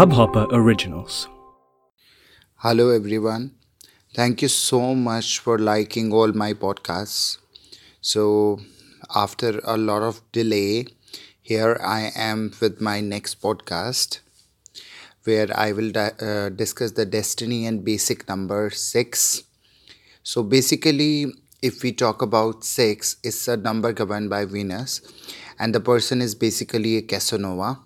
Hubhopper Originals. Hello, everyone. Thank you so much for liking all my podcasts. So, after a lot of delay, here I am with my next podcast where I will di- uh, discuss the destiny and basic number 6. So, basically, if we talk about 6, it's a number governed by Venus, and the person is basically a Casanova.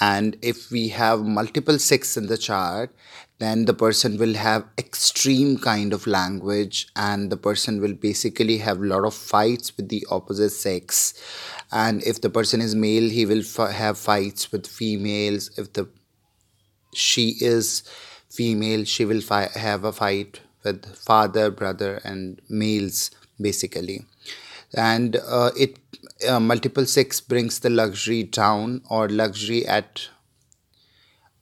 And if we have multiple six in the chart then the person will have extreme kind of language and the person will basically have a lot of fights with the opposite sex. And if the person is male he will f- have fights with females. If the she is female she will fi- have a fight with father brother and males basically. And uh, it uh, multiple sex brings the luxury down or luxury at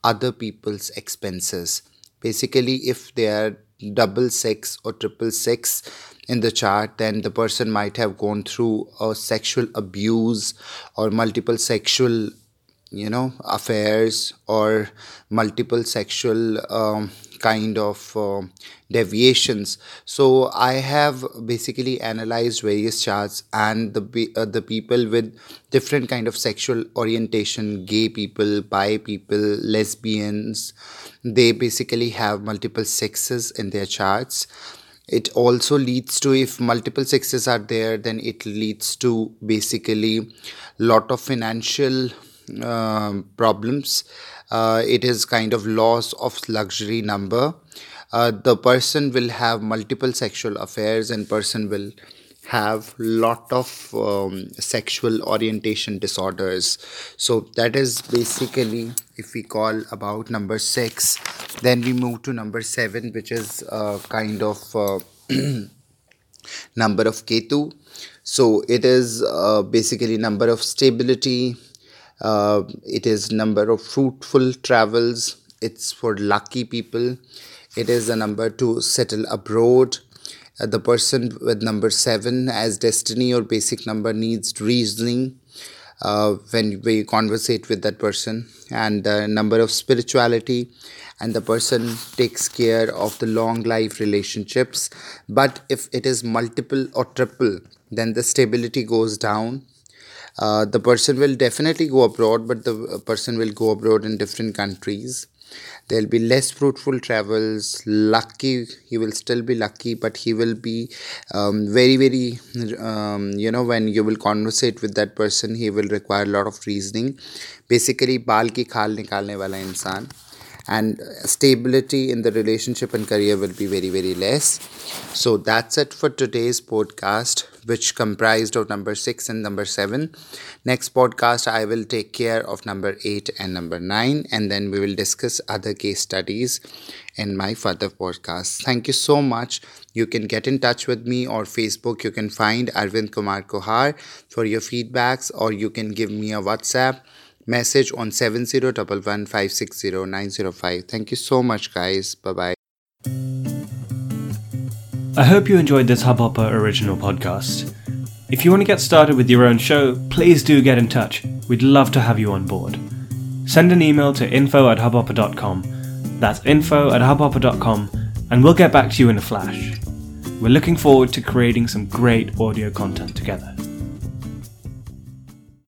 other people's expenses. Basically if they are double six or triple six in the chart then the person might have gone through a sexual abuse or multiple sexual you know affairs or multiple sexual um, kind of uh, deviations. So i have basically analyzed various charts and the uh, the people with different kind of sexual orientation gay people bi people lesbians they basically have multiple sexes in their charts. It also leads to if multiple sexes are there then it leads to basically lot of financial problems. Uh, it is kind of loss of luxury number. Uh, the person will have multiple sexual affairs and person will have lot of um, sexual orientation disorders. So that is basically if we call about number 6 then we move to number 7 which is uh, kind of uh, number of ketu. So it is uh, basically number of stability uh, it is number of fruitful travels. It's for lucky people. It is a number to settle abroad. Uh, the person with number 7 as destiny or basic number needs reasoning uh, when we conversate with that person. And the number of spirituality. And the person takes care of the long life relationships. But if it is multiple or triple then the stability goes down uh, the person will definitely go abroad but the uh, person will go abroad in different countries there'll be less fruitful travels lucky he will still be lucky but he will be um, very very um, you know when you will conversate with that person he will require a lot of reasoning basically बाल की खाल निकालने वाला इंसान and uh, stability in the relationship and career will be very very less. So that's it for today's podcast which comprised of number 6 and number 7 next podcast i will take care of number 8 and number 9 and then we will discuss other case studies in my further podcast. Thank you so much. You can get in touch with me or facebook. You can find arvind kumar kohar for your feedbacks or you can give me a whatsapp message on 7011560905. Thank you so much, guys. Bye bye. I hope you enjoyed this Hubhopper original podcast. If you want to get started with your own show, please do get in touch. We'd love to have you on board. Send an email to info at hubhopper.com. That's info at hubhopper.com, and we'll get back to you in a flash. We're looking forward to creating some great audio content together.